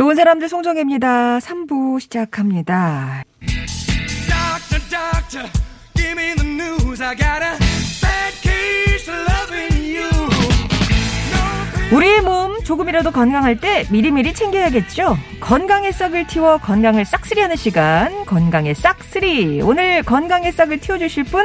좋은 사람들 송정혜입니다. 3부 시작합니다. Doctor, doctor, give me the news I got a bad case of loving you 우리의 몸 조금이라도 건강할 때 미리미리 챙겨야겠죠. 건강의 싹을 틔워 건강을 싹쓸이 하는 시간 건강의 싹쓸이 오늘 건강의 싹을 틔워주실 분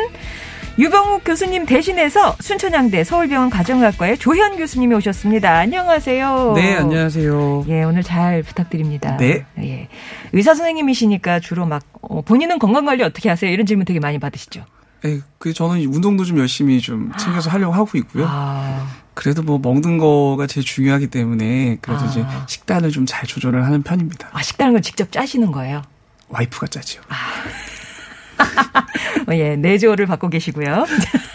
유병욱 교수님 대신해서 순천향대 서울병원 가정의학과의 조현 교수님이 오셨습니다. 안녕하세요. 네, 안녕하세요. 예, 오늘 잘 부탁드립니다. 네. 예. 의사 선생님이시니까 주로 막 어, 본인은 건강 관리 어떻게 하세요? 이런 질문 되게 많이 받으시죠. 네, 그 저는 운동도 좀 열심히 좀 챙겨서 하려고 하고 있고요. 아, 그래도 뭐 먹는 거가 제일 중요하기 때문에 그래도 아. 이제 식단을 좀 잘 조절을 하는 편입니다. 아 식단은 걸 직접 짜시는 거예요? 와이프가 짜지요. 어, 예, 내조를 받고 계시고요.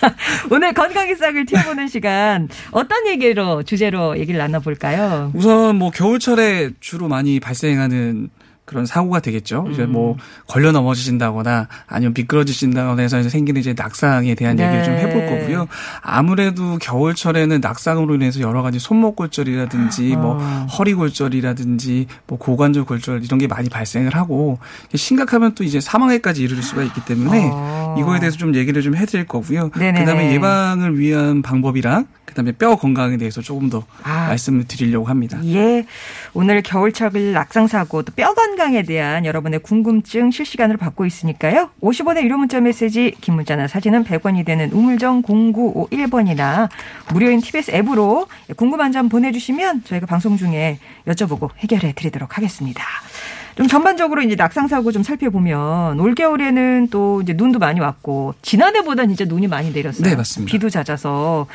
오늘 건강의 싹을 튀어보는 시간 어떤 얘기로 주제로 얘기를 나눠볼까요? 우선 뭐 겨울철에 주로 많이 발생하는 그런 사고가 되겠죠. 이제 뭐 걸려 넘어지신다거나 아니면 미끄러지신다거나 해서 생기는 이제 낙상에 대한 네. 얘기를 좀 해볼 거고요. 아무래도 겨울철에는 낙상으로 인해서 여러 가지 손목 골절이라든지 뭐 어. 허리 골절이라든지 뭐 고관절 골절 이런 게 많이 발생을 하고 심각하면 또 이제 사망에까지 이르를 수가 있기 때문에 어. 이거에 대해서 좀 얘기를 좀 해드릴 거고요. 네네네. 그다음에 예방을 위한 방법이랑 그다음에 뼈 건강에 대해서 조금 더 아. 말씀을 드리려고 합니다. 예, 오늘 겨울철 낙상 사고 또 뼈 건강에 대한 여러분의 궁금증 실시간으로 받고 있으니까요. 50원의 유료 문자 메시지, 긴 문자나 사진은 100원이 되는 우물정 0951번이나 무료인 TBS 앱으로 궁금한 점 보내 주시면 저희가 방송 중에 여쭤보고 해결해 드리도록 하겠습니다. 좀 전반적으로 이제 낙상 사고 좀 살펴보면 올 겨울에는 또 이제 눈도 많이 왔고 지난해보다는 진짜 눈이 많이 내렸어요. 네, 맞습니다. 비도 잦아서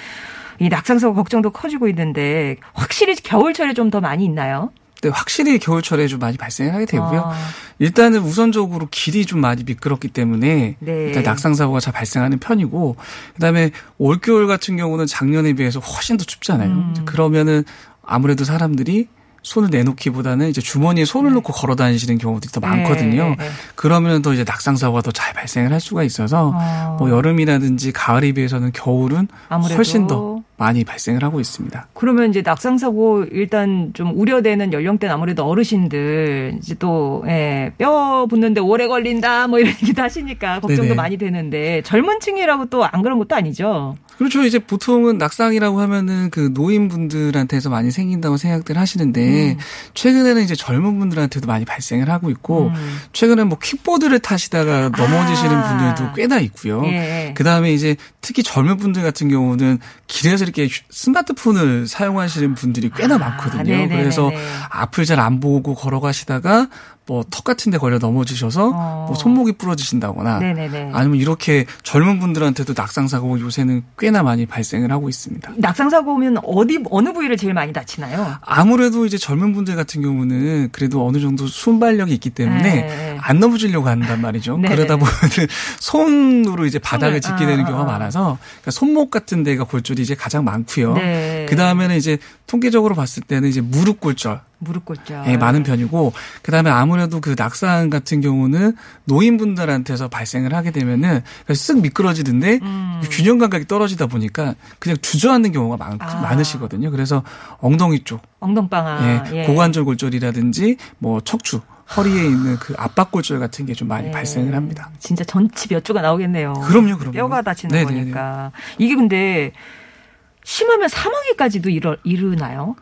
이 낙상사고 걱정도 커지고 있는데 확실히 겨울철에 좀 더 많이 있나요? 네, 확실히 겨울철에 좀 많이 발생을 하게 되고요. 아. 일단은 우선적으로 길이 좀 많이 미끄럽기 때문에 네. 일단 낙상 사고가 잘 발생하는 편이고 그다음에 올겨울 같은 경우는 작년에 비해서 훨씬 더 춥잖아요. 음. 그러면은 아무래도 사람들이 손을 내놓기보다는 이제 주머니에 손을 넣고 걸어 다니시는 경우들이 더 많거든요. 네, 네. 그러면 더 이제 낙상 사고가 더 잘 발생을 할 수가 있어서 어. 뭐 여름이라든지 가을에 비해서는 겨울은 아무래도. 훨씬 더 많이 발생을 하고 있습니다. 그러면 이제 낙상 사고 일단 좀 우려되는 연령대는 아무래도 어르신들 이제 또, 예, 뼈 붙는데 오래 걸린다 뭐 이런 얘기도 하시니까 걱정도 네네. 많이 되는데 젊은 층이라고 또 안 그런 것도 아니죠. 그렇죠. 이제 보통은 낙상이라고 하면은 그 노인분들한테서 많이 생긴다고 생각들 하시는데 음. 최근에는 이제 젊은 분들한테도 많이 발생을 하고 있고 음. 최근에 뭐 킥보드를 타시다가 넘어지시는 아. 분들도 꽤나 있고요. 예. 그 다음에 이제 특히 젊은 분들 같은 경우는 길에서 이렇게 휴- 스마트폰을 사용하시는 분들이 꽤나 아, 많거든요. 네네네네. 그래서 앞을 잘 안 보고 걸어가시다가 뭐턱 같은 데 걸려 넘어지셔서 어. 뭐 손목이 부러지신다거나 네네네. 아니면 이렇게 젊은 분들한테도 낙상 사고가 요새는 꽤나 많이 발생을 하고 있습니다. 낙상 사고 오면 어디 어느 부위를 제일 많이 다치나요? 아무래도 이제 젊은 분들 같은 경우는 그래도 어느 정도 순발력이 있기 때문에 네. 안 넘어지려고 한단 말이죠. 네. 그러다 보면은 손으로 이제 바닥을 짚게 되는 아, 경우가 아. 많아서 그러니까 손목 같은 데가 골절이 이제 가장 많고요. 네. 그 다음에는 이제 통계적으로 봤을 때는 이제 무릎 골절 무릎 골절. 예, 많은 편이고 그다음에 아무래도 그 낙상 같은 경우는 노인분들한테서 발생을 하게 되면은 쓱 미끄러지는데 음. 균형 감각이 떨어지다 보니까 그냥 주저앉는 경우가 많, 아. 많으시거든요. 그래서 엉덩이 쪽, 엉덩방아. 예, 예. 고관절 골절이라든지 뭐 척추, 허리에 있는 그 압박 골절 같은 게 좀 많이 예. 발생을 합니다. 진짜 전치 몇 주가 나오겠네요. 그럼요, 그럼요. 뼈가 다치는 네네네. 거니까. 이게 근데 심하면 사망에까지도 이르, 이르나요?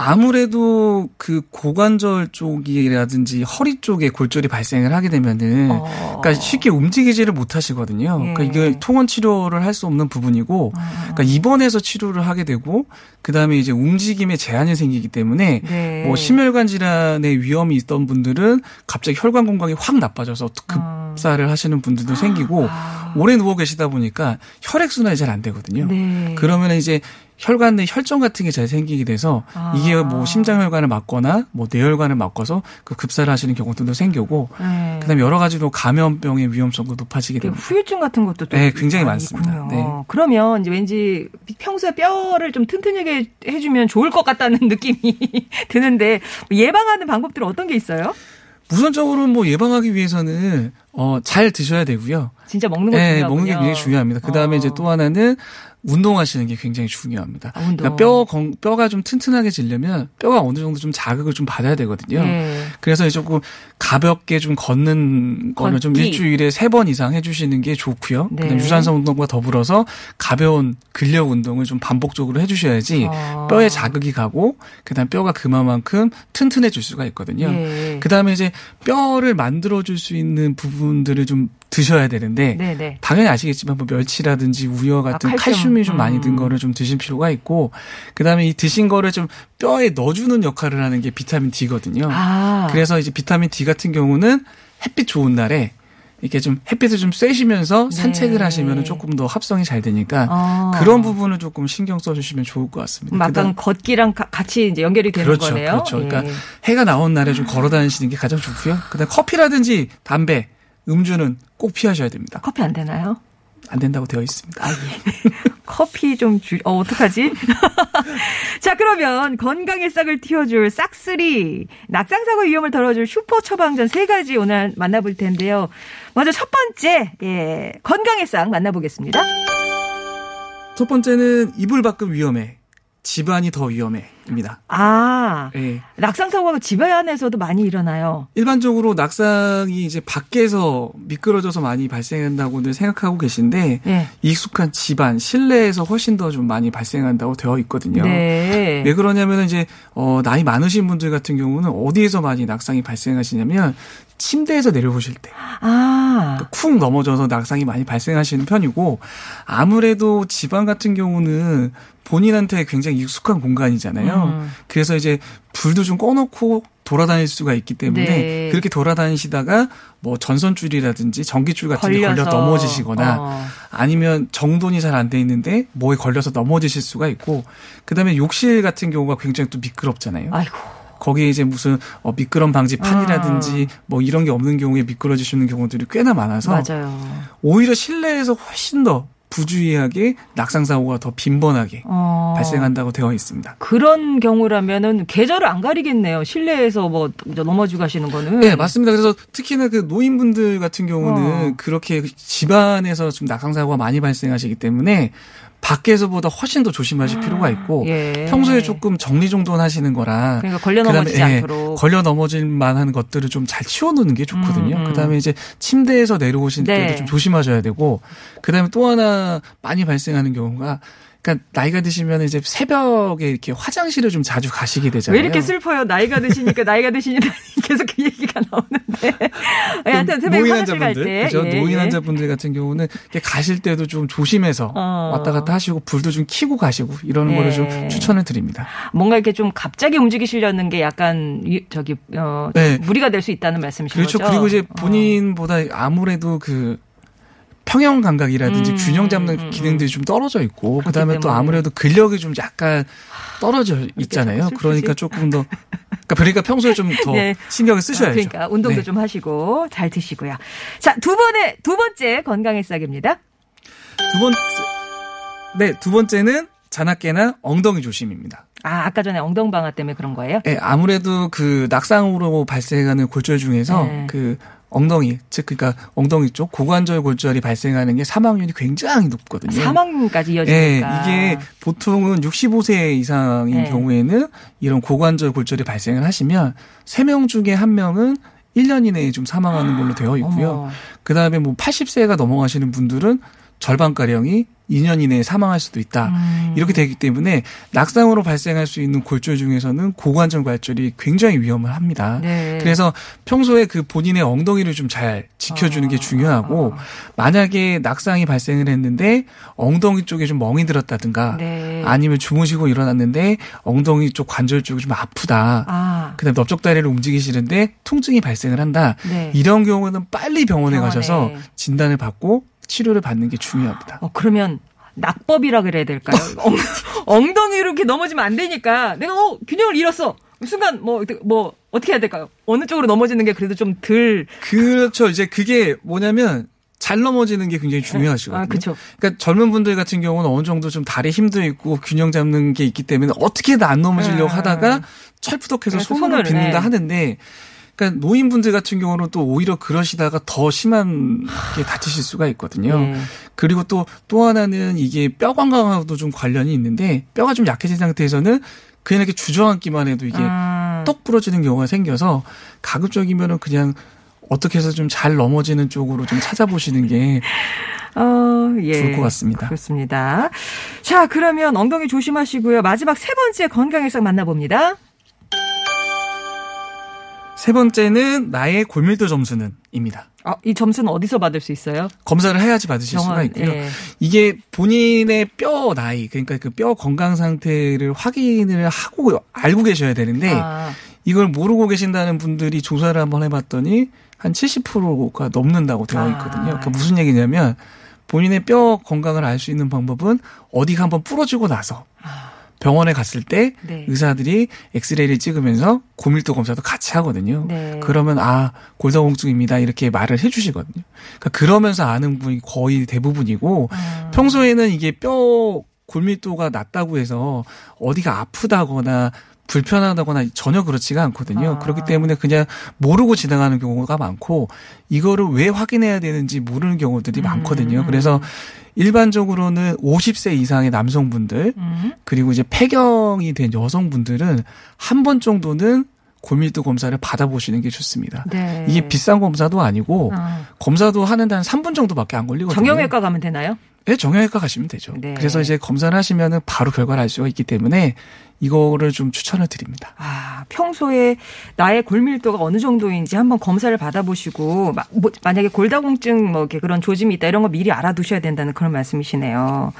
아무래도 그 고관절 쪽이라든지 허리 쪽에 골절이 발생을 하게 되면은 어. 그러니까 쉽게 움직이지를 못하시거든요. 그러니까 예. 이게 통원 치료를 할 수 없는 부분이고 그러니까 입원해서 치료를 하게 되고 그다음에 이제 움직임에 제한이 생기기 때문에 네. 뭐 심혈관 질환의 위험이 있던 분들은 갑자기 혈관 건강이 확 나빠져서 급사를 하시는 분들도 생기고 아. 오래 누워 계시다 보니까 혈액 순환이 잘 안 되거든요. 네. 그러면 이제 혈관 내 혈전 같은 게 잘 생기게 돼서 아. 이게 뭐 심장혈관을 막거나 뭐 뇌혈관을 막아서 그 급사를 하시는 경우들도 생기고 네. 그다음에 여러 가지로 감염병의 위험성도 높아지게 그 됩니다. 후유증 같은 것도 또 네, 굉장히 많습니다. 네. 그러면 이제 왠지 평소에 뼈를 좀 튼튼하게 해주면 좋을 것 같다는 느낌이 드는데 예방하는 방법들은 어떤 게 있어요? 우선적으로 뭐 예방하기 위해서는 어, 잘 드셔야 되고요. 진짜 먹는 거 네, 중요하군요. 먹는 게 굉장히 중요합니다. 그 다음에 어. 이제 또 하나는 운동하시는 게 굉장히 중요합니다. 아. 그러니까 뼈 건- 뼈가 좀 튼튼하게 지려면 뼈가 어느 정도 좀 자극을 좀 받아야 되거든요. 예. 그래서 조금 가볍게 좀 걷는 거는 좀. 일주일에 세 번 이상 해주시는 게 좋고요. 네. 그다음 유산소 운동과 더불어서 가벼운 근력 운동을 좀 반복적으로 해주셔야지 어. 뼈에 자극이 가고 그다음 뼈가 그만큼 튼튼해질 수가 있거든요. 예. 그다음에 이제 뼈를 만들어줄 수 있는 부분들을 좀 드셔야 되는데 네네. 당연히 아시겠지만 뭐 멸치라든지 우유 같은 아, 칼슘. 칼슘이 좀 많이 든 음. 거를 좀 드실 필요가 있고 그다음에 이 드신 거를 좀 뼈에 넣어주는 역할을 하는 게 비타민 D거든요. 아. 그래서 이제 비타민 D 같은 경우는 햇빛 좋은 날에 이렇게 좀 햇빛을 좀 쐬시면서 산책을 네. 하시면은 조금 더 합성이 잘 되니까 어. 그런 부분을 조금 신경 써주시면 좋을 것 같습니다. 음, 약간 걷기랑 가- 같이 이제 연결이 되는 그렇죠, 거네요. 그렇죠. 그러니까 예. 해가 나온 날에 좀 걸어 다니시는 게 가장 좋고요. 그다음 커피라든지 담배, 음주는 꼭 피하셔야 됩니다. 커피 안 되나요? 안 된다고 되어 있습니다. 아, 예. 커피 좀 줄, 어, 어떡하지? 자, 그러면 건강의 싹을 틔워줄 싹쓸이, 낙상사고 위험을 덜어줄 슈퍼 처방전 세 가지 오늘 만나볼 텐데요. 먼저 첫 번째, 예, 건강의 싹 만나보겠습니다. 첫 번째는 이불 밖은 위험해. 집안이 더 위험해입니다. 아, 예. 낙상 사고가 집안에서도 많이 일어나요. 일반적으로 낙상이 이제 밖에서 미끄러져서 많이 발생한다고들 생각하고 계신데 예. 익숙한 집안, 실내에서 훨씬 더 좀 많이 발생한다고 되어 있거든요. 네. 왜 그러냐면 이제 어 나이 많으신 분들 같은 경우는 어디에서 많이 낙상이 발생하시냐면 침대에서 내려오실 때 아, 쿵 넘어져서 낙상이 많이 발생하시는 편이고 아무래도 집안 같은 경우는 본인한테 굉장히 익숙한 공간이잖아요. 음. 그래서 이제 불도 좀 꺼놓고 돌아다닐 수가 있기 때문에 네. 그렇게 돌아다니시다가 뭐 전선줄이라든지 전기줄 같은 데 걸려. 넘어지시거나 어. 아니면 정돈이 잘 안 돼 있는데 뭐에 걸려서 넘어지실 수가 있고 그다음에 욕실 같은 경우가 굉장히 또 미끄럽잖아요. 아이고. 거기에 이제 무슨 어, 미끄럼 방지 판이라든지 뭐 이런 게 없는 경우에 미끄러지시는 경우들이 꽤나 많아서 맞아요. 오히려 실내에서 훨씬 더 부주의하게 낙상 사고가 더 빈번하게 어. 발생한다고 되어 있습니다. 그런 경우라면은 계절을 안 가리겠네요. 실내에서 뭐 넘어지고 가시는 거는. 네, 맞습니다. 그래서 특히나 그 노인분들 같은 경우는 어. 그렇게 집안에서 좀 낙상 사고가 많이 발생하시기 때문에 밖에서보다 훨씬 더 조심하실 필요가 있고 예. 평소에 조금 정리정돈하시는 거라 그러니까 걸려 넘어지지 예, 않도록. 걸려 넘어질 만한 것들을 좀 잘 치워놓는 게 좋거든요. 음, 음. 그다음에 이제 침대에서 내려오실 네. 때도 좀 조심하셔야 되고, 그다음에 또 하나 많이 발생하는 경우가, 그러니까 나이가 드시면 이제 새벽에 이렇게 화장실을 좀 자주 가시게 되잖아요. 왜 이렇게 슬퍼요? 나이가 드시니까 나이가 드시니까 계속 그 얘기가 나오는데. 하여튼 새벽에 노인 환자분들, 때. 그죠? 예, 노인 예. 환자분들 같은 경우는 이렇게 가실 때도 좀 조심해서 어. 왔다 갔다 하시고 불도 좀 켜고 가시고 이러는 예. 거를 좀 추천을 드립니다. 뭔가 이렇게 좀 갑자기 움직이시려는 게 약간 이- 저기 어 네. 무리가 될 수 있다는 말씀이신 그렇죠. 거죠? 그리고 이제 어. 본인보다 아무래도 그 평형 감각이라든지 음, 균형 잡는 음, 음. 기능들이 좀 떨어져 있고 그다음에 또 때문에. 아무래도 근력이 좀 약간 떨어져 있잖아요. 그러니까 조금 더 그러니까 평소에 좀더 네. 신경을 쓰셔야죠. 그러니까 운동도 네. 좀 하시고 잘 드시고요. 자, 두 번의 두 번째 건강의 싹입니다. 두 번째 네, 두 번째는 자나깨나 엉덩이 조심입니다. 아, 아까 전에 엉덩방아 때문에 그런 거예요? 예, 아무래도 그 낙상으로 발생하는 골절 중에서 네. 그 엉덩이, 즉 그러니까 엉덩이 쪽 고관절 골절이 발생하는 게 사망률이 굉장히 높거든요. 사망까지 예, 이어지니까. 이게 보통은 65세 이상인 네. 경우에는 이런 고관절 골절이 발생을 하시면 3명 중에 1명은 1년 이내에 좀 사망하는 걸로 되어 있고요. 그 다음에 뭐 80세가 넘어가시는 분들은 절반가량이 2년 이내에 사망할 수도 있다. 음. 이렇게 되기 때문에 낙상으로 발생할 수 있는 골절 중에서는 고관절 골절이 굉장히 위험을 합니다. 네. 그래서 평소에 그 본인의 엉덩이를 좀 잘 지켜주는 게 중요하고 만약에 낙상이 발생을 했는데 엉덩이 쪽에 좀 멍이 들었다든가 네. 아니면 주무시고 일어났는데 엉덩이 쪽 관절 쪽이 좀 아프다. 아, 그다음 에 넓적다리를 움직이시 는데 통증이 발생을 한다. 네. 이런 경우는 빨리 병원에 병원에. 가셔서 진단을 받고 치료를 받는 게 중요합니다. 어, 그러면 낙법이라 그래야 될까요? 엉, 엉덩이로 이렇게 넘어지면 안 되니까 내가 어 균형을 잃었어. 순간 뭐뭐 어떻게 해야 될까요? 어느 쪽으로 넘어지는 게 그래도 좀 덜 그렇죠. 이제 그게 뭐냐면 잘 넘어지는 게 굉장히 중요하시거든요. 아, 그쵸. 그러니까 젊은 분들 같은 경우는 어느 정도 좀 다리 힘도 있고 균형 잡는 게 있기 때문에 어떻게든 안 넘어지려고 네. 하다가 철푸덕해서 손으로 손을, 빗는다 네. 하는데 그러니까 노인분들 같은 경우는 또 오히려 그러시다가 더 심하게 다치실 수가 있거든요. 네. 그리고 또또 하나는 이게 뼈 건강하고도 좀 관련이 있는데 뼈가 좀 약해진 상태에서는 그냥 이렇게 주저앉기만 해도 이게 음. 똑 부러지는 경우가 생겨서 가급적이면은 그냥 어떻게 해서 좀 잘 넘어지는 쪽으로 좀 찾아보시는 게 어, 예. 좋을 것 같습니다. 그렇습니다. 자, 그러면 엉덩이 조심하시고요. 마지막 세 번째 건강의 싹 만나봅니다. 세 번째는 나의 골밀도 점수는 입니다. 아, 이 점수는 어디서 받을 수 있어요? 검사를 해야지 받으실 수가 병원, 있고요. 예. 이게 본인의 뼈 나이, 그러니까 그 뼈 건강 상태를 확인을 하고 알고 계셔야 되는데 아, 이걸 모르고 계신다는 분들이 조사를 한번 해봤더니 한 70%가 넘는다고 되어 아. 있거든요. 그러니까 무슨 얘기냐면 본인의 뼈 건강을 알 수 있는 방법은 어디가 한번 부러지고 나서 병원에 갔을 때 아. 네. 의사들이 엑스레이를 찍으면서 고밀도 검사도 같이 하거든요. 네. 그러면 아 골다공증입니다 이렇게 말을 해주시거든요. 그러니까 그러면서 아는 분이 거의 대부분이고 아. 평소에는 이게 뼈 골밀도가 낮다고 해서 어디가 아프다거나 불편하다거나 전혀 그렇지가 않거든요. 아. 그렇기 때문에 그냥 모르고 지나가는 경우가 많고 이거를 왜 확인해야 되는지 모르는 경우들이 음. 많거든요. 그래서 일반적으로는 50세 이상의 남성분들 음. 그리고 이제 폐경이 된 여성분들은 한 번 정도는 골밀도 검사를 받아보시는 게 좋습니다. 네. 이게 비싼 검사도 아니고 아. 검사도 하는데 한 3분 정도밖에 안 걸리거든요. 정형외과 가면 되나요? 네, 정형외과 가시면 되죠. 네. 그래서 이제 검사를 하시면은 바로 결과를 알 수가 있기 때문에 이거를 좀 추천을 드립니다. 아, 평소에 나의 골밀도가 어느 정도인지 한번 검사를 받아보시고, 마- 뭐, 만약에 골다공증 뭐 그런 조짐이 있다 이런 거 미리 알아두셔야 된다는 그런 말씀이시네요.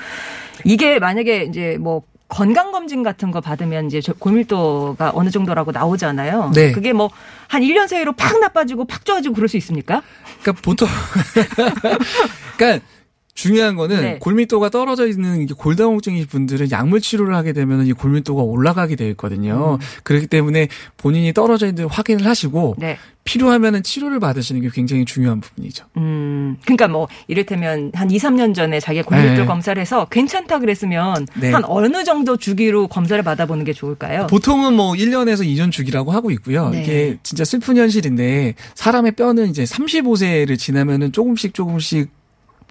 이게 만약에 이제 뭐 건강검진 같은 거 받으면 이제 저 골밀도가 어느 정도라고 나오잖아요. 네. 그게 뭐 한 1년 사이로 팍 나빠지고 팍 좋아지고 그럴 수 있습니까? 그러니까 보통 그러니까 중요한 거는 네. 골밀도가 떨어져 있는 골다공증인 분들은 약물 치료를 하게 되면 이 골밀도가 올라가게 되어 있거든요. 그렇기 때문에 본인이 떨어져 있는 걸 확인을 하시고 네. 필요하면은 치료를 받으시는 게 굉장히 중요한 부분이죠. 음, 그러니까 뭐 이를테면 한 2, 3년 전에 자기가 골밀도 네. 검사를 해서 괜찮다 그랬으면 네. 한 어느 정도 주기로 검사를 받아보는 게 좋을까요? 보통은 뭐 1년에서 2년 주기라고 하고 있고요. 네. 이게 진짜 슬픈 현실인데 사람의 뼈는 이제 35세를 지나면은 조금씩 조금씩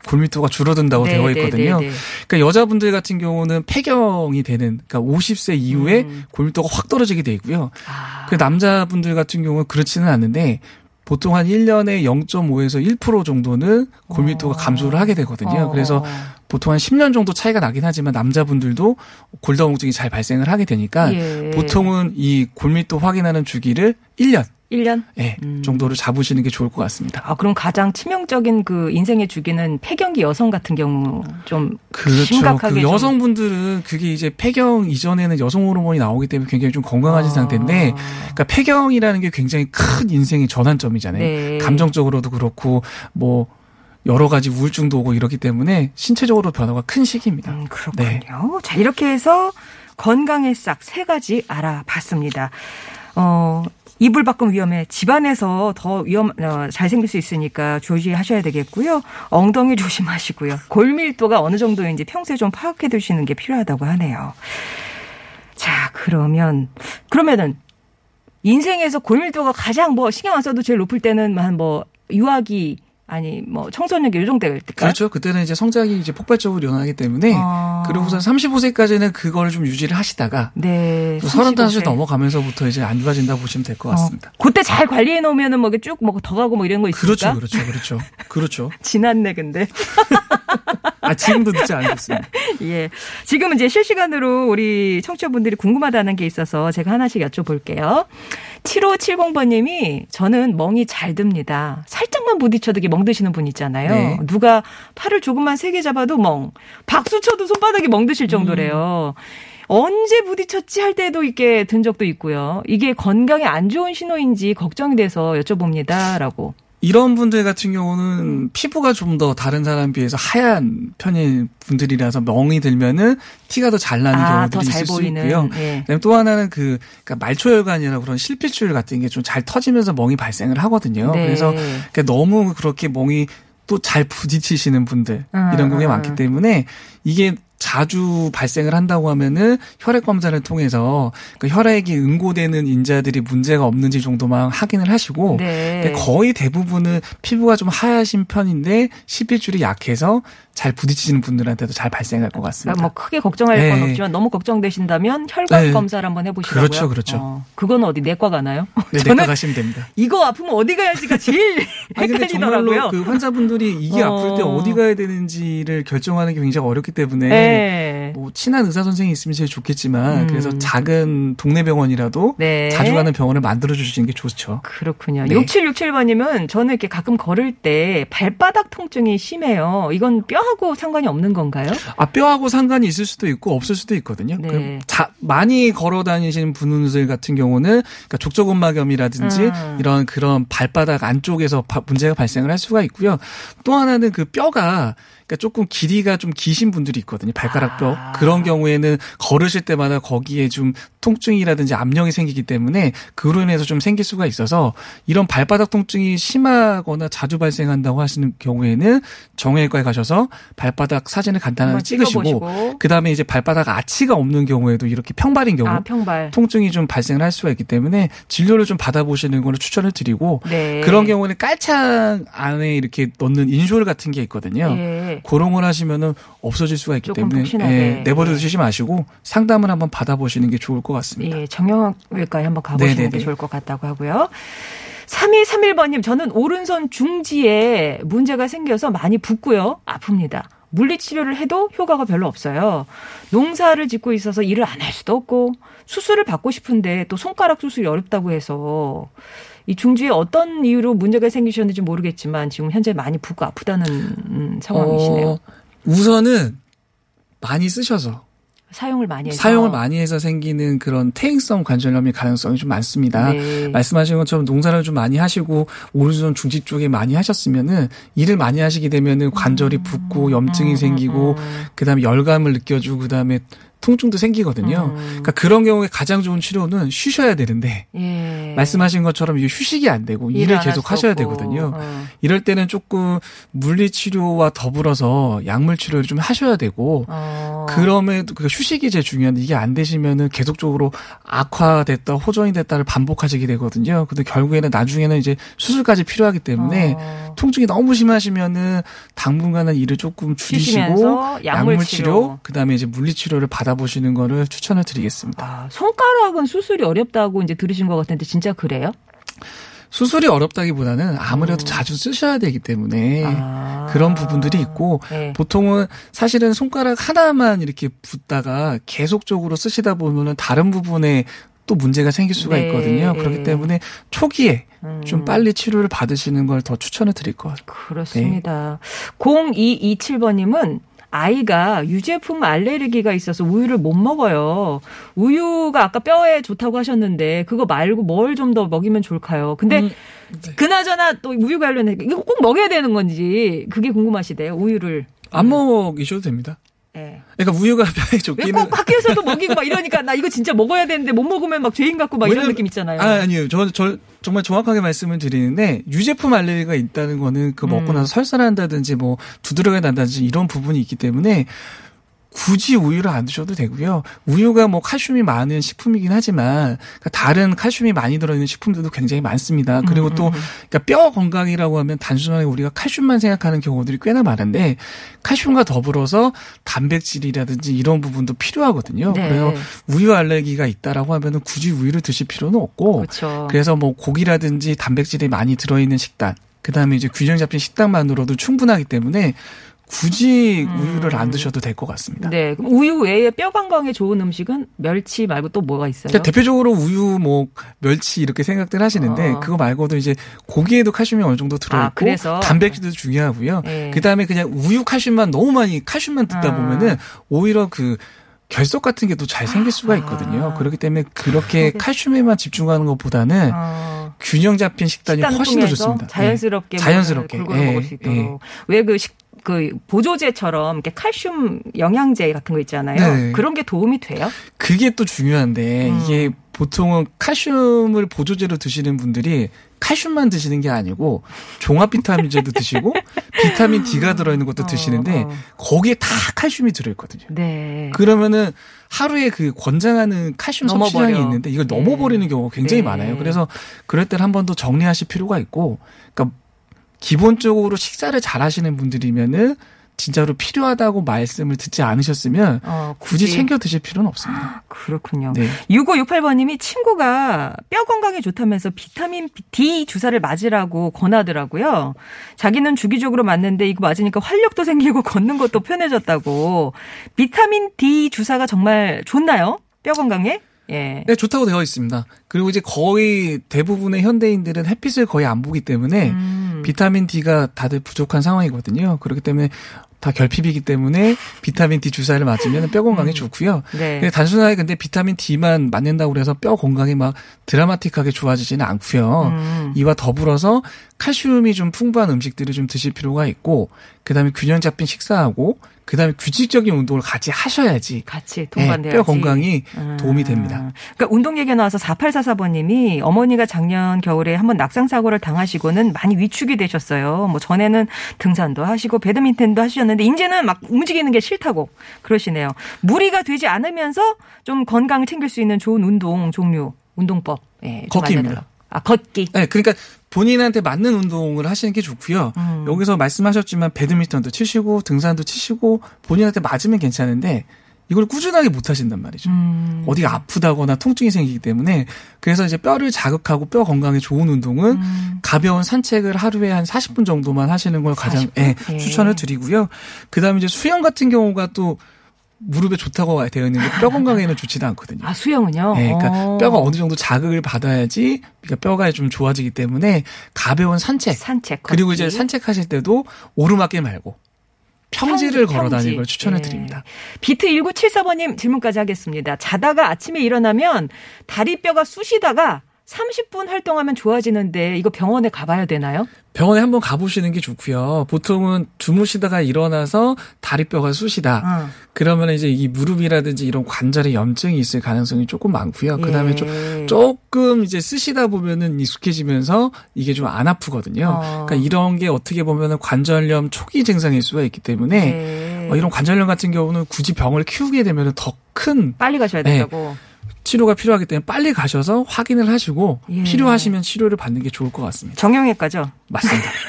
골밀도가 줄어든다고 네, 되어 네, 있거든요. 네, 네. 그러니까 여자분들 같은 경우는 폐경이 되는 그러니까 50세 이후에 음. 골밀도가 확 떨어지게 돼 있고요. 아. 그 남자분들 같은 경우는 그렇지는 않는데 보통 한 1년에 0.5에서 1% 정도는 골밀도가 감소를 하게 되거든요. 어. 그래서 보통 한 10년 정도 차이가 나긴 하지만 남자분들도 골다공증이 잘 발생을 하게 되니까 예. 보통은 이 골밀도 확인하는 주기를 1년 1년? 예, 음. 정도를 잡으시는 게 좋을 것 같습니다. 아, 그럼 가장 치명적인 그 인생의 주기는 폐경기 여성 같은 경우 좀 그렇죠. 심각하게 그 좀- 여성분들은 그게 이제 폐경 이전에는 여성 호르몬이 나오기 때문에 굉장히 좀 건강하신 아. 상태인데, 그러니까 폐경이라는 게 굉장히 큰 인생의 전환점이잖아요. 네. 감정적으로도 그렇고 뭐 여러 가지 우울증도 오고 이렇기 때문에 신체적으로 변화가 큰 시기입니다. 음, 그렇군요. 네. 자, 이렇게 해서 건강의 싹 세 가지 알아봤습니다. 어, 이불 밖은 위험해. 집안에서 더 위험, 어, 잘 생길 수 있으니까 조심하셔야 되겠고요. 엉덩이 조심하시고요. 골밀도가 어느 정도인지 평소에 좀 파악해 두시는 게 필요하다고 하네요. 자, 그러면, 그러면은, 인생에서 골밀도가 가장 뭐 신경 안 써도 제일 높을 때는 한 뭐, 유아기, 아니, 뭐, 청소년기 요 정도 될 때까? 그렇죠. 그때는 이제 성장이 이제 폭발적으로 일어나기 때문에 아. 그러고선 35세까지는 그거를 좀 유지를 하시다가 네. 또 35세 35세. 넘어가면서부터 이제 안 좋아진다 고 보시면 될 것 같습니다. 어, 그때 잘 관리해 놓으면은 뭐 쭉 뭐 더 가고 뭐 이런 거 있습니까? 그렇죠, 그렇죠, 그렇죠, 그렇죠. 지났네 근데. 아 지금도 늦지 않겠습니다. 예. 지금 이제 실시간으로 우리 청취자분들이 궁금하다는 게 있어서 제가 하나씩 여쭤볼게요. 7570번님이 저는 멍이 잘 듭니다. 살짝만 부딪혀도 이게 멍 드시는 분 있잖아요. 네. 누가 팔을 조금만 세게 잡아도 멍. 박수 쳐도 손바닥이 멍 드실 정도래요. 언제 부딪혔지 할 때도 이렇게 든 적도 있고요. 이게 건강에 안 좋은 신호인지 걱정이 돼서 여쭤봅니다. 라고. 이런 분들 같은 경우는 피부가 좀 더 다른 사람 비해서 하얀 편인 분들이라서 멍이 들면은 티가 더 잘 나는 아, 경우들이 있을 수 보이는. 있고요. 예. 그다음에 또 하나는 그 그러니까 말초혈관이나 그런 실핏줄 같은 게 좀 잘 터지면서 멍이 발생을 하거든요. 네. 그래서 그러니까 너무 그렇게 멍이 또 잘 부딪히시는 분들 음, 이런 경우가 음, 많기 음. 때문에 이게 자주 발생을 한다고 하면은 혈액 검사를 통해서 그 혈액이 응고되는 인자들이 문제가 없는지 정도만 확인을 하시고 네. 거의 대부분은 피부가 좀 하얗신 편인데 실핏줄이 약해서 잘 부딪히는 분들한테도 잘 발생할 것 같습니다. 그러니까 뭐 크게 걱정할 네. 건 없지만 너무 걱정되신다면 혈관 네. 검사를 한번 해보시라고요. 그렇죠, 그렇죠. 어, 그건 어디 내과 가나요? 네, 내과 가시면 됩니다. 이거 아프면 어디 가야지가 제일 헷갈리더라고요. 그 환자분들이 이게 어. 아플 때 어디 가야 되는지를 결정하는 게 굉장히 어렵기 때문에 네. 뭐 친한 의사 선생이 있으면 제일 좋겠지만 음. 그래서 작은 동네 병원이라도 네. 자주 가는 병원을 만들어 주시는 게 좋죠. 그렇군요. 네. 6767번님은 저는 이렇게 가끔 걸을 때 발바닥 통증이 심해요. 이건 뼈하고 상관이 없는 건가요? 아 뼈하고 상관이 있을 수도 있고 없을 수도 있거든요. 네. 그 자, 많이 걸어 다니시는 분들 같은 경우는 그러니까 족저근막염이라든지 음. 이런 그런 발바닥 안쪽에서 바- 문제가 발생을 할 수가 있고요. 또 하나는 그 뼈가 그러니까 조금 길이가 좀 기신 분들이 있거든요. 발가락 뼈. 아. 그런 경우에는 걸으실 때마다 거기에 좀 통증이라든지 압력이 생기기 때문에 그로 인해서 좀 생길 수가 있어서 이런 발바닥 통증이 심하거나 자주 발생한다고 하시는 경우에는 정형외과에 가셔서 발바닥 사진을 간단하게 찍으시고 찍어보시고. 그다음에 이제 발바닥 아치가 없는 경우에도 이렇게 평발인 경우 아, 평발. 통증이 좀 발생을 할 수가 있기 때문에 진료를 좀 받아보시는 거를 추천을 드리고 네. 그런 경우는 깔창 안에 이렇게 넣는 인쇼를 같은 게 있거든요. 예. 그런 걸 하시면은 없어질 수가 있기 때문에. 예, 내버려 두시지 마시고 상담을 한번 받아보시는 게 좋을 것 같습니다. 예, 정형외과에 한번 가보시는 네네네. 게 좋을 것 같다고 하고요. 3231번님, 저는 오른손 중지에 문제가 생겨서 많이 붓고요. 아픕니다. 물리치료를 해도 효과가 별로 없어요. 농사를 짓고 있어서 일을 안 할 수도 없고, 수술을 받고 싶은데 또 손가락 수술이 어렵다고 해서, 이 중지에 어떤 이유로 문제가 생기셨는지 모르겠지만, 지금 현재 많이 붓고 아프다는 음, 상황이시네요. 어, 우선은 많이 쓰셔서 사용을 많이 해서. 사용을 많이 해서 생기는 그런 퇴행성 관절염의 가능성이 좀 많습니다. 네. 말씀하신 것처럼 농사를 좀 많이 하시고 오른손 중지 쪽에 많이 하셨으면은 일을 많이 하시게 되면은 관절이 음. 붓고 염증이 생기고 그다음에 열감을 느껴주고 그다음에 통증도 생기거든요. 음. 그러니까 그런 경우에 가장 좋은 치료는 쉬셔야 되는데 예. 말씀하신 것처럼 휴식이 안 되고 일을 계속 수 하셔야 없고. 되거든요. 어. 이럴 때는 조금 물리 치료와 더불어서 약물 치료를 좀 하셔야 되고 어. 그럼에도 그 휴식이 제일 중요한데 이게 안 되시면은 계속적으로 악화됐다 호전이 됐다를 반복하시게 되거든요. 근데 결국에는 나중에는 이제 수술까지 필요하기 때문에 어. 통증이 너무 심하시면은 당분간은 일을 조금 줄이시고 약물. 치료 그다음에 이제 물리 치료를 받아보시는 거를 추천을 드리겠습니다. 아, 손가락은 수술이 어렵다고 이제 들으신 것 같은데 진짜 그래요? 수술이 어렵다기보다는 아무래도 자주 쓰셔야 되기 때문에 음. 아. 그런 부분들이 있고 네. 보통은 사실은 손가락 하나만 이렇게 붓다가 계속적으로 쓰시다 보면은 다른 부분에 또 문제가 생길 수가 네, 있거든요. 네. 그렇기 때문에 초기에 음. 좀 빨리 치료를 받으시는 걸 더 추천을 드릴 것 같아요. 그렇습니다. 0227번님은 아이가 유제품 알레르기가 있어서 우유를 못 먹어요. 우유가 아까 뼈에 좋다고 하셨는데 그거 말고 뭘 좀 더 먹이면 좋을까요? 근데 음, 네. 그나저나 또 우유 관련해 이거 꼭 먹여야 되는 건지 그게 궁금하시대요. 우유를. 안 먹이셔도 됩니다. 예. 그러니까 우유가 뼈에 왜 좋기는 꼭 학교에서도 먹이고 막 이러니까 나 이거 진짜 먹어야 되는데 못 먹으면 막 죄인 같고 막 이런 왜냐면- 느낌 있잖아요. 아, 아니요. 저, 저, 정말 정확하게 말씀을 드리는데, 유제품 알레르기가 있다는 거는 그 먹고 음. 나서 설사한다든지 뭐 두드러가 난다든지 이런 부분이 있기 때문에 굳이 우유를 안 드셔도 되고요. 우유가 뭐 칼슘이 많은 식품이긴 하지만 그러니까 다른 칼슘이 많이 들어있는 식품들도 굉장히 많습니다. 그리고 또 그러니까 뼈 건강이라고 하면 단순하게 우리가 칼슘만 생각하는 경우들이 꽤나 많은데 칼슘과 더불어서 단백질이라든지 이런 부분도 필요하거든요. 네. 그래서 우유 알레르기가 있다라고 하면은 굳이 우유를 드실 필요는 없고 그렇죠. 그래서 뭐 고기라든지 단백질이 많이 들어있는 식단, 그 다음에 이제 균형 잡힌 식단만으로도 충분하기 때문에 굳이 우유를 안 드셔도 될 것 같습니다. 네. 우유 외에 뼈 건강에 좋은 음식은 멸치 말고 또 뭐가 있어요? 그러니까 대표적으로 우유, 뭐 멸치 이렇게 생각들 하시는데 어. 그거 말고도 이제 고기에도 칼슘이 어느 정도 들어있고 아? 단백질도 중요하고요. 네. 그 다음에 그냥 우유 칼슘만 너무 많이 칼슘만 듣다 아. 보면은 오히려 그 결석 같은 게 또 잘 생길 수가 있거든요. 아. 그렇기 때문에 그렇게 칼슘에만 집중하는 것보다는 어. 균형 잡힌 식단이 훨씬 더 좋습니다. 자연스럽게 예. 자연스럽게 골고루 예, 먹을 수 있도록 예. 왜그식그 보조제처럼 이렇게 칼슘 영양제 같은 거 있잖아요. 네. 그런 게 도움이 돼요? 그게 또 중요한데 음. 이게 보통은 칼슘을 보조제로 드시는 분들이 칼슘만 드시는 게 아니고 종합 비타민제도 드시고 비타민 D가 들어있는 것도 어, 드시는데 어. 거기에 다 칼슘이 들어있거든요. 네. 그러면은 하루에 그 권장하는 칼슘 섭취량이. 있는데 이걸 네. 넘어버리는 경우가 굉장히 네. 많아요. 그래서 그럴 때는 한번 더 정리하실 필요가 있고, 그러니까 기본적으로 식사를 잘 하시는 분들이면은 진짜로 필요하다고 말씀을 듣지 않으셨으면 어, 굳이 챙겨 드실 필요는 없습니다. 그렇군요. 네. 6568번님이 친구가 뼈 건강에 좋다면서 비타민 D 주사를 맞으라고 권하더라고요. 자기는 주기적으로 맞는데 이거 맞으니까 활력도 생기고 걷는 것도 편해졌다고. 비타민 D 주사가 정말 좋나요? 뼈 건강에? 예. 네, 좋다고 되어 있습니다. 그리고 이제 거의 대부분의 현대인들은 햇빛을 거의 안 보기 때문에 음. 비타민 D가 다들 부족한 상황이거든요. 그렇기 때문에 다 결핍이기 때문에 비타민 D 주사를 맞으면 뼈 건강에 좋고요. 네. 근데 단순하게 근데 비타민 D만 맞는다고 그래서 뼈 건강이 막 드라마틱하게 좋아지지는 않고요. 음. 이와 더불어서 칼슘이 좀 풍부한 음식들을 좀 드실 필요가 있고 그다음에 균형 잡힌 식사하고 그다음에 규칙적인 운동을 같이 하셔야지 같이 예, 동반돼야지. 뼈 건강이 아. 도움이 됩니다. 그러니까 운동 얘기 나와서 4844번님이 어머니가 작년 겨울에 한번 낙상 사고를 당하시고는 많이 위축이 되셨어요. 뭐 전에는 등산도 하시고 배드민턴도 하셨는데 이제는 막 움직이는 게 싫다고 그러시네요. 무리가 되지 않으면서 좀 건강을 챙길 수 있는 좋은 운동 종류, 운동법. 예, 좀 걷기입니다. 아 걷기. 네, 그러니까 본인한테 맞는 운동을 하시는 게 좋고요. 음. 여기서 말씀하셨지만 배드민턴도 치시고 등산도 치시고 본인한테 맞으면 괜찮은데 이걸 꾸준하게 못 하신단 말이죠. 음. 어디가 아프다거나 통증이 생기기 때문에 그래서 이제 뼈를 자극하고 뼈 건강에 좋은 운동은 음. 가벼운 산책을 하루에 한 40분 정도만 하시는 걸 가장 40분? 예, 예. 추천을 드리고요. 그다음에 이제 수영 같은 경우가 또 무릎에 좋다고 되어 있는데 뼈 건강에는 좋지도 않거든요. 아 수영은요. 예, 그러니까 어. 뼈가 어느 정도 자극을 받아야지 그러니까 뼈가 좀 좋아지기 때문에 가벼운 산책 산책. 그리고 걷기. 이제 산책하실 때도 오르막길 말고 평지를 평- 걸어 다니는 평지. 걸 추천을 예. 드립니다. 비트 1974번님 질문까지 하겠습니다. 자다가 아침에 일어나면 다리뼈가 쑤시다가 30분 활동하면 좋아지는데 이거 병원에 가봐야 되나요? 병원에 한번 가보시는 게 좋고요. 보통은 주무시다가 일어나서 다리뼈가 쑤시다. 어. 그러면 이제 이 무릎이라든지 이런 관절에 염증이 있을 가능성이 조금 많고요. 그 다음에 예. 좀 조금 이제 쓰시다 보면은 익숙해지면서 이게 좀 안 아프거든요. 어. 그러니까 이런 게 어떻게 보면은 관절염 초기 증상일 수가 있기 때문에 네. 어, 이런 관절염 같은 경우는 굳이 병을 키우게 되면은 더 큰 빨리 가셔야 네. 된다고. 치료가 필요하기 때문에 빨리 가셔서 확인을 하시고 예. 필요하시면 치료를 받는 게 좋을 것 같습니다. 정형외과죠. 맞습니다.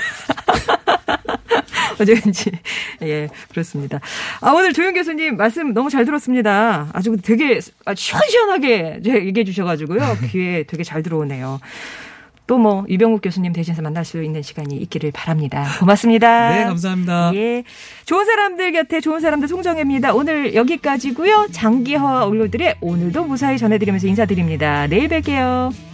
어제인지 예 그렇습니다. 아 오늘 조영 교수님 말씀 너무 잘 들었습니다. 아주 되게 아주 시원시원하게 얘기해 주셔가지고요 귀에 되게 잘 들어오네요. 또뭐 이병국 교수님 대신해서 만날 수 있는 시간이 있기를 바랍니다. 고맙습니다. 네, 감사합니다. 예, 좋은 사람들 곁에 좋은 사람들 송정혜입니다. 오늘 여기까지고요. 장기화와 올로들의 오늘도 무사히 전해드리면서 인사드립니다. 내일 뵐게요.